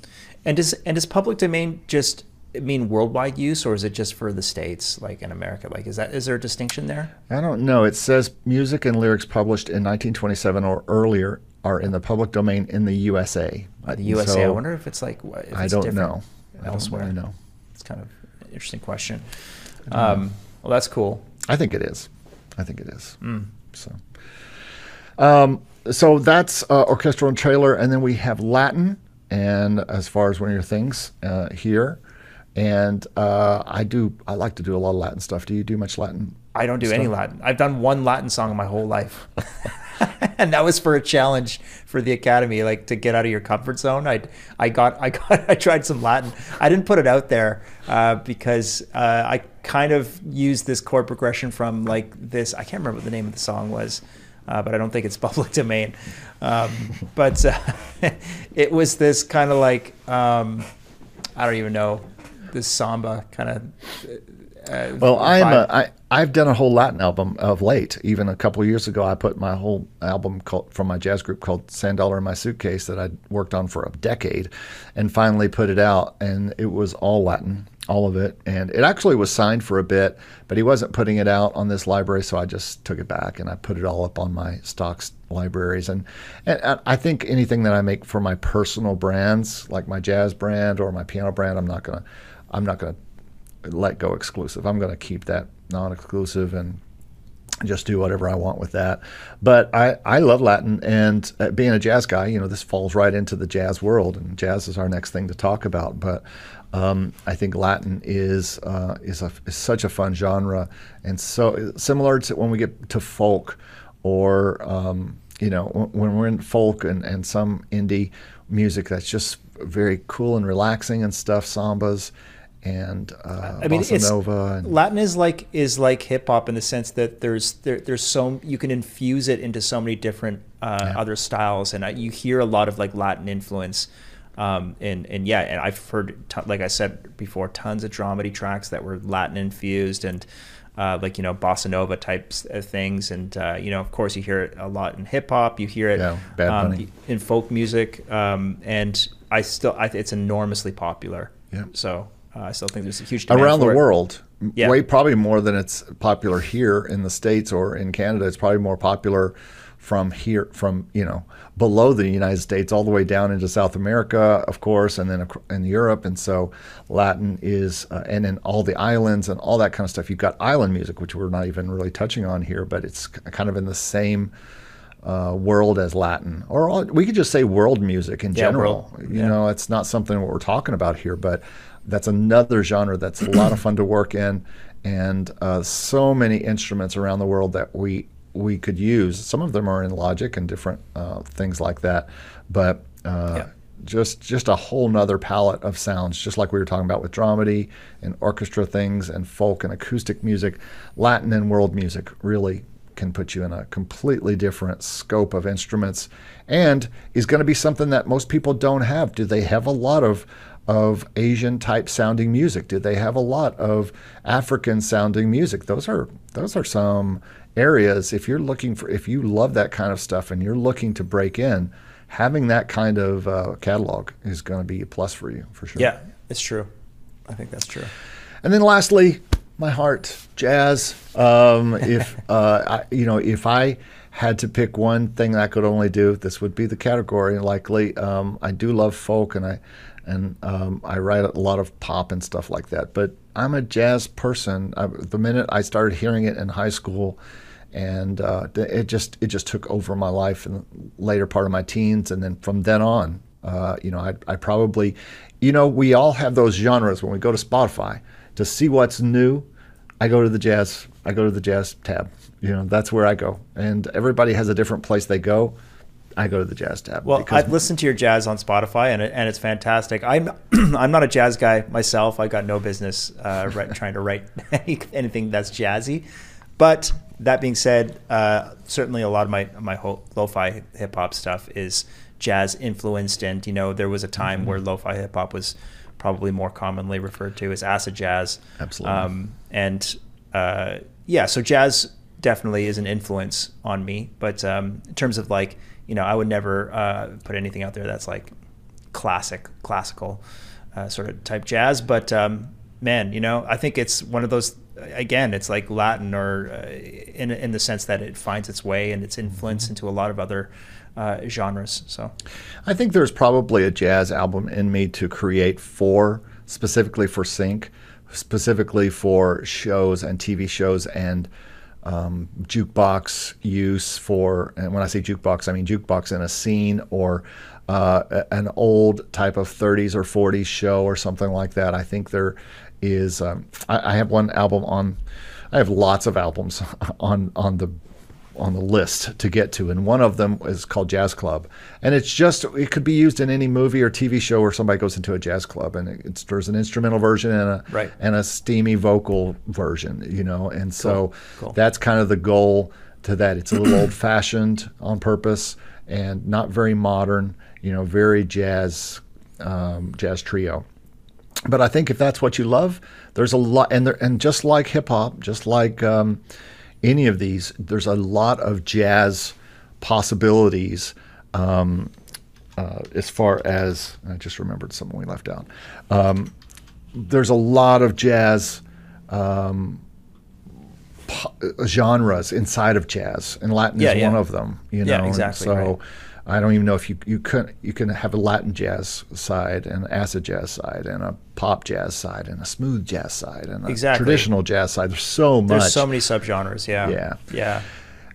And does and does public domain just mean worldwide use, or is it just for the states, like in America? Like, is that is there a distinction there? I don't know. It says music and lyrics published in 1927 or earlier are in the public domain in the USA. The USA. I wonder if it's like if I don't know. I don't elsewhere. really know. It's kind of an interesting question. Um, well, that's cool. I think it is. I think it is. Mm. So, um, so that's uh, orchestral and trailer, and then we have Latin, and as far as one of your things uh, here, and uh, I do. I like to do a lot of Latin stuff. Do you do much Latin? I don't do any? Latin. I've done one Latin song in my whole life. and that was for a challenge for the academy, like to get out of your comfort zone. I I got I got I tried some Latin. I didn't put it out there uh, because uh, I kind of used this chord progression from like this. I can't remember what the name of the song was, uh, but I don't think it's public domain. Um, but uh, it was this kind of like um, I don't even know this samba kind of. Uh, Well, I'm a, I, I've done a whole Latin album of late. Even a couple of years ago, I put my whole album called, from my jazz group called Sand Dollar in My Suitcase that I'd worked on for a decade and finally put it out. And it was all Latin, all of it. And it actually was signed for a bit, but he wasn't putting it out on this library. So I just took it back and I put it all up on my stocks libraries. And, and I- I think anything that I make for my personal brands, like my jazz brand or my piano brand, I'm not to, I'm not going to let go exclusive. I'm going to keep that non-exclusive and just do whatever I want with that. But I, I love Latin and uh, being a jazz guy, you know, this falls right into the jazz world and jazz is our next thing to talk about. But um, I think Latin is uh, is, a, is such a fun genre and so similar to when we get to folk or um, you know when we're in folk and, and some indie music that's just very cool and relaxing and stuff, sambas and uh, I mean, bossa. And, Latin is like is like hip hop in the sense that there's there, there's so you can infuse it into so many different uh, other styles, and I, you hear a lot of like Latin influence. Um, and and yeah, and I've heard t- like I said before, tons of dramedy tracks that were Latin infused and. Uh, like you know bossa nova types of things and uh, you know of course you hear it a lot in hip hop you hear it Yeah, um, in folk music um, and I still I, it's enormously popular Yeah. So uh, I still think there's a huge around the it. world. Yeah. Way probably more than it's popular here in the states or in Canada. It's probably more popular from here, from you know below the United States, all the way down into South America, of course, and then in Europe. And so Latin is, uh, and in all the islands and all that kind of stuff. You've got island music, which we're not even really touching on here, but it's kind of in the same. Uh, world as Latin, or all, we could just say world music in Yeah, general. world. You Yeah. know, it's not something what we're talking about here, but that's another genre that's a lot of fun to work in, and uh, so many instruments around the world that we we could use. Some of them are in Logic and different uh, things like that, but uh, Yeah. just just a whole nother palette of sounds, just like we were talking about with dramedy and orchestra things and folk and acoustic music, Latin and world music really can put you in a completely different scope of instruments and is going to be something that most people don't have. Do they have a lot of of Asian type sounding music? Do they have a lot of African sounding music? Those are those are some areas if you're looking for if you love that kind of stuff and you're looking to break in, having that kind of uh, catalog is going to be a plus for you for sure. Yeah, it's true. I think that's true. And then lastly, my heart, jazz. Um, if uh, I, you know, if I had to pick one thing I could only do, this would be the category. Likely, um, I do love folk, and I and um, I write a lot of pop and stuff like that. But I'm a jazz person. I, the minute I started hearing it in high school, and uh, it just it just took over my life in the later part of my teens, and then from then on, uh, you know, I, I probably, you know, we all have those genres when we go to Spotify to see what's new. I go to the jazz. I go to the jazz tab. You know, that's where I go, and everybody has a different place they go. I go to the jazz tab. Well, because- I've listened to your jazz on Spotify, and and it's fantastic. I'm I'm not a jazz guy myself. I got no business uh, trying to write anything that's jazzy. But that being said, uh, certainly a lot of my my lo-fi hip hop stuff is jazz influenced, and you know there was a time Mm-hmm. where lo-fi hip hop was probably more commonly referred to as acid jazz. Absolutely. Um, and uh, yeah, so jazz definitely is an influence on me. But um, in terms of like, you know, I would never uh, put anything out there that's like classic, classical uh, sort of type jazz. But um, man, you know, I think it's one of those. Again, it's like Latin, or uh, in in the sense that it finds its way and its influence into a lot of other uh, genres. So I think there's probably a jazz album in me to create for specifically for sync, specifically for shows and TV shows and um, jukebox use for. And when I say jukebox, I mean jukebox in a scene or uh, an old type of 30s or 40s show or something like that. I think there is. Um, I, I have one album on. I have lots of albums on on the on the list to get to, and one of them is called Jazz Club, and it's just it could be used in any movie or TV show where somebody goes into a jazz club, and it's, there's an instrumental version and a Right. and a steamy vocal version, you know, and so Cool, cool. that's kind of the goal to that. It's a little old fashioned on purpose and not very modern, you know, very jazz um, jazz trio but I think if that's what you love, there's a lot, and there, and just like hip hop, just like um, any of these, there's a lot of jazz possibilities. Um, uh, as far as I just remembered something we left out, um, there's a lot of jazz um, po- genres inside of jazz, and Latin Yeah, is yeah. one of them. You know, Yeah, and exactly, so. right. I don't even know if you you can you can have a Latin jazz side and acid jazz side and a pop jazz side and a smooth jazz side and a Exactly. traditional jazz side. There's so much. there's so many subgenres. Yeah. Yeah. Yeah.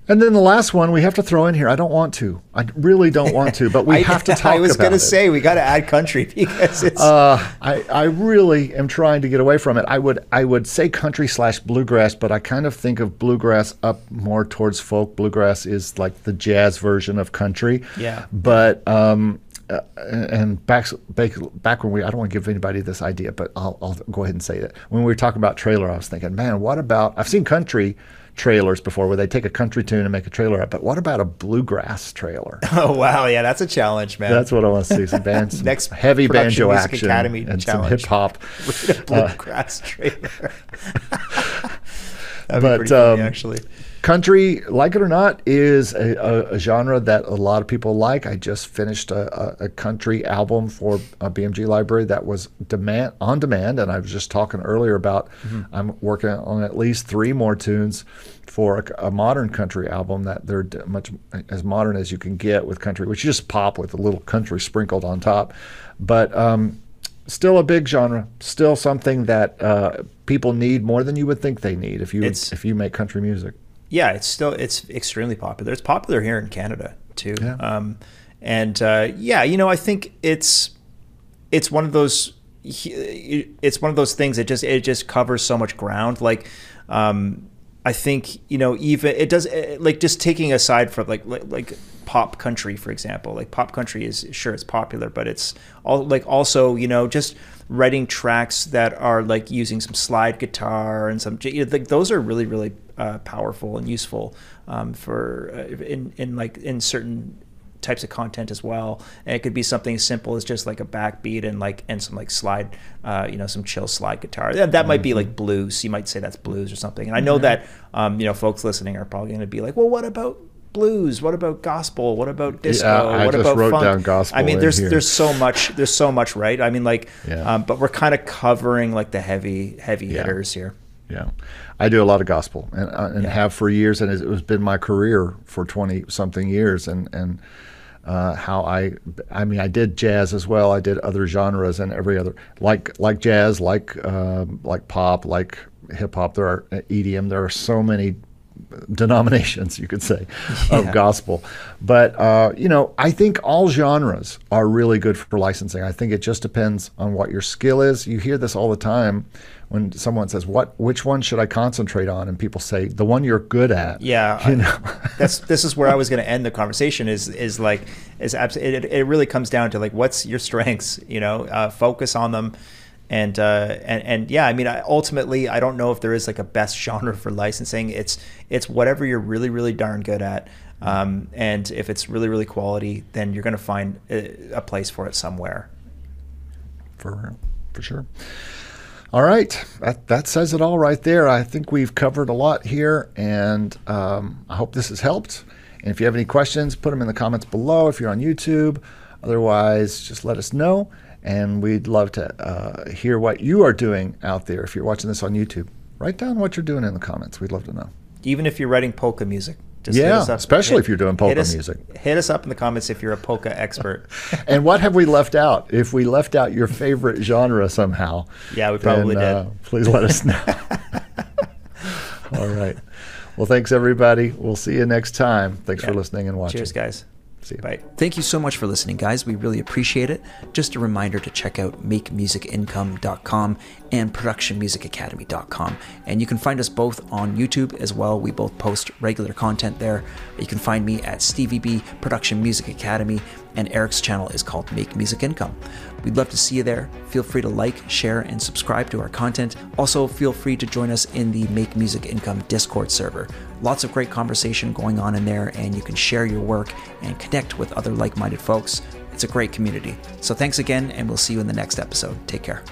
And then the last one we have to throw in here. I don't want to. I really don't want to, but we I, have to talk I was gonna say we got to add country because it's Uh, I, I really am trying to get away from it. I would I would say country slash bluegrass, but I kind of think of bluegrass up more towards folk. Bluegrass is like the jazz version of country. Yeah. But um, uh, and back, back back when we I don't want to give anybody this idea, but I'll I'll go ahead and say that when we were talking about trailer, I was thinking, man, what about I've seen country trailers before where they take a country tune and make a trailer up, but what about a bluegrass trailer? oh wow yeah that's a challenge man. That's what I want to see. Some bands, some Next heavy banjo Music action, Academy and some challenge. hip hop. bluegrass trailer. That'd But, be pretty funny, um, actually. Country, like it or not, is a, a, a genre that a lot of people like. I just finished a, a, country album for a BMG library that was demand on demand, and I was just talking earlier about I'm working on at least three more tunes for a, a modern country album that they're much as modern as you can get with country, which you just pop with a little country sprinkled on top. But um, still a big genre, still something that uh, people need more than you would think they need if you It's- if you make country music. Yeah, it's still it's extremely popular. It's popular here in Canada too. Yeah. Um, and uh, yeah, you know, I think it's it's one of those it's one of those things that just it just covers so much ground. Like, um, I think you know even it does eh, like just taking aside from like like, like pop country for example. Like pop country is sure it's popular, but it's all like also you know just writing tracks that are like using some slide guitar and some you know, like those are really really uh, powerful and useful um, for uh, in in like in certain types of content as well. And it could be something as simple as just like a backbeat and like and some like slide, uh, you know, some chill slide guitar. That, that might be like blues. You might say that's blues or something. And I know that um, you know folks listening are probably going to be like, well, what about blues? What about gospel? What about disco? I what just about wrote funk? down gospel I mean, there's there's so much there's so much right. I mean, like, Yeah. um, but we're kind of covering like the heavy heavy Yeah. hitters here. Yeah, I do a lot of gospel and uh, and Yeah. have for years, and it has been my career for twenty something years, and and. Uh, how I, I mean, I did jazz as well. I did other genres and every other, like like jazz, like um, like pop, like hip hop. There are uh, EDM. There are so many denominations, you could say, Yeah. of gospel. But uh, you know, I think all genres are really good for licensing. I think it just depends on what your skill is. You hear this all the time when someone says, "What? Which one should I concentrate on?" and people say, "The one you're good at." Yeah, you I- know. that's this is where I was going to end the conversation. Is is like is abs- it, it really comes down to like what's your strengths. You know, uh, focus on them, and uh, and and yeah. I mean, I, ultimately, I don't know if there is like a best genre for licensing. It's it's whatever you're really really darn good at. Um, and if it's really really quality, then you're going to find a, a place for it somewhere. for for sure. All right, that, that says it all right there. I think we've covered a lot here, and um, I hope this has helped. And if you have any questions, put them in the comments below if you're on YouTube. Otherwise, just let us know, and we'd love to uh, hear what you are doing out there. If you're watching this on YouTube, write down what you're doing in the comments. We'd love to know. Even if you're writing polka music. Just hit Yeah, up. especially if you're doing polka hit us- music. Hit us up in the comments if you're a polka expert. and what have we left out? If we left out your favorite genre somehow, Yeah, we probably then, did. Uh, please let us know. All right. Well, thanks everybody. We'll see you next time. Thanks for listening and watching. Cheers, guys. See you. Bye. Thank you so much for listening, guys. We really appreciate it. Just a reminder to check out makemusicincome.com and productionmusicacademy.com. And you can find us both on YouTube as well. We both post regular content there. You can find me at Stevie B Production Music Academy, and Eric's channel is called Make Music Income. We'd love to see you there. Feel free to like, share, and subscribe to our content. Also, feel free to join us in the Make Music Income Discord server. Lots of great conversation going on in there, and you can share your work and connect with other like minded folks. It's a great community. So, thanks again, and we'll see you in the next episode. Take care.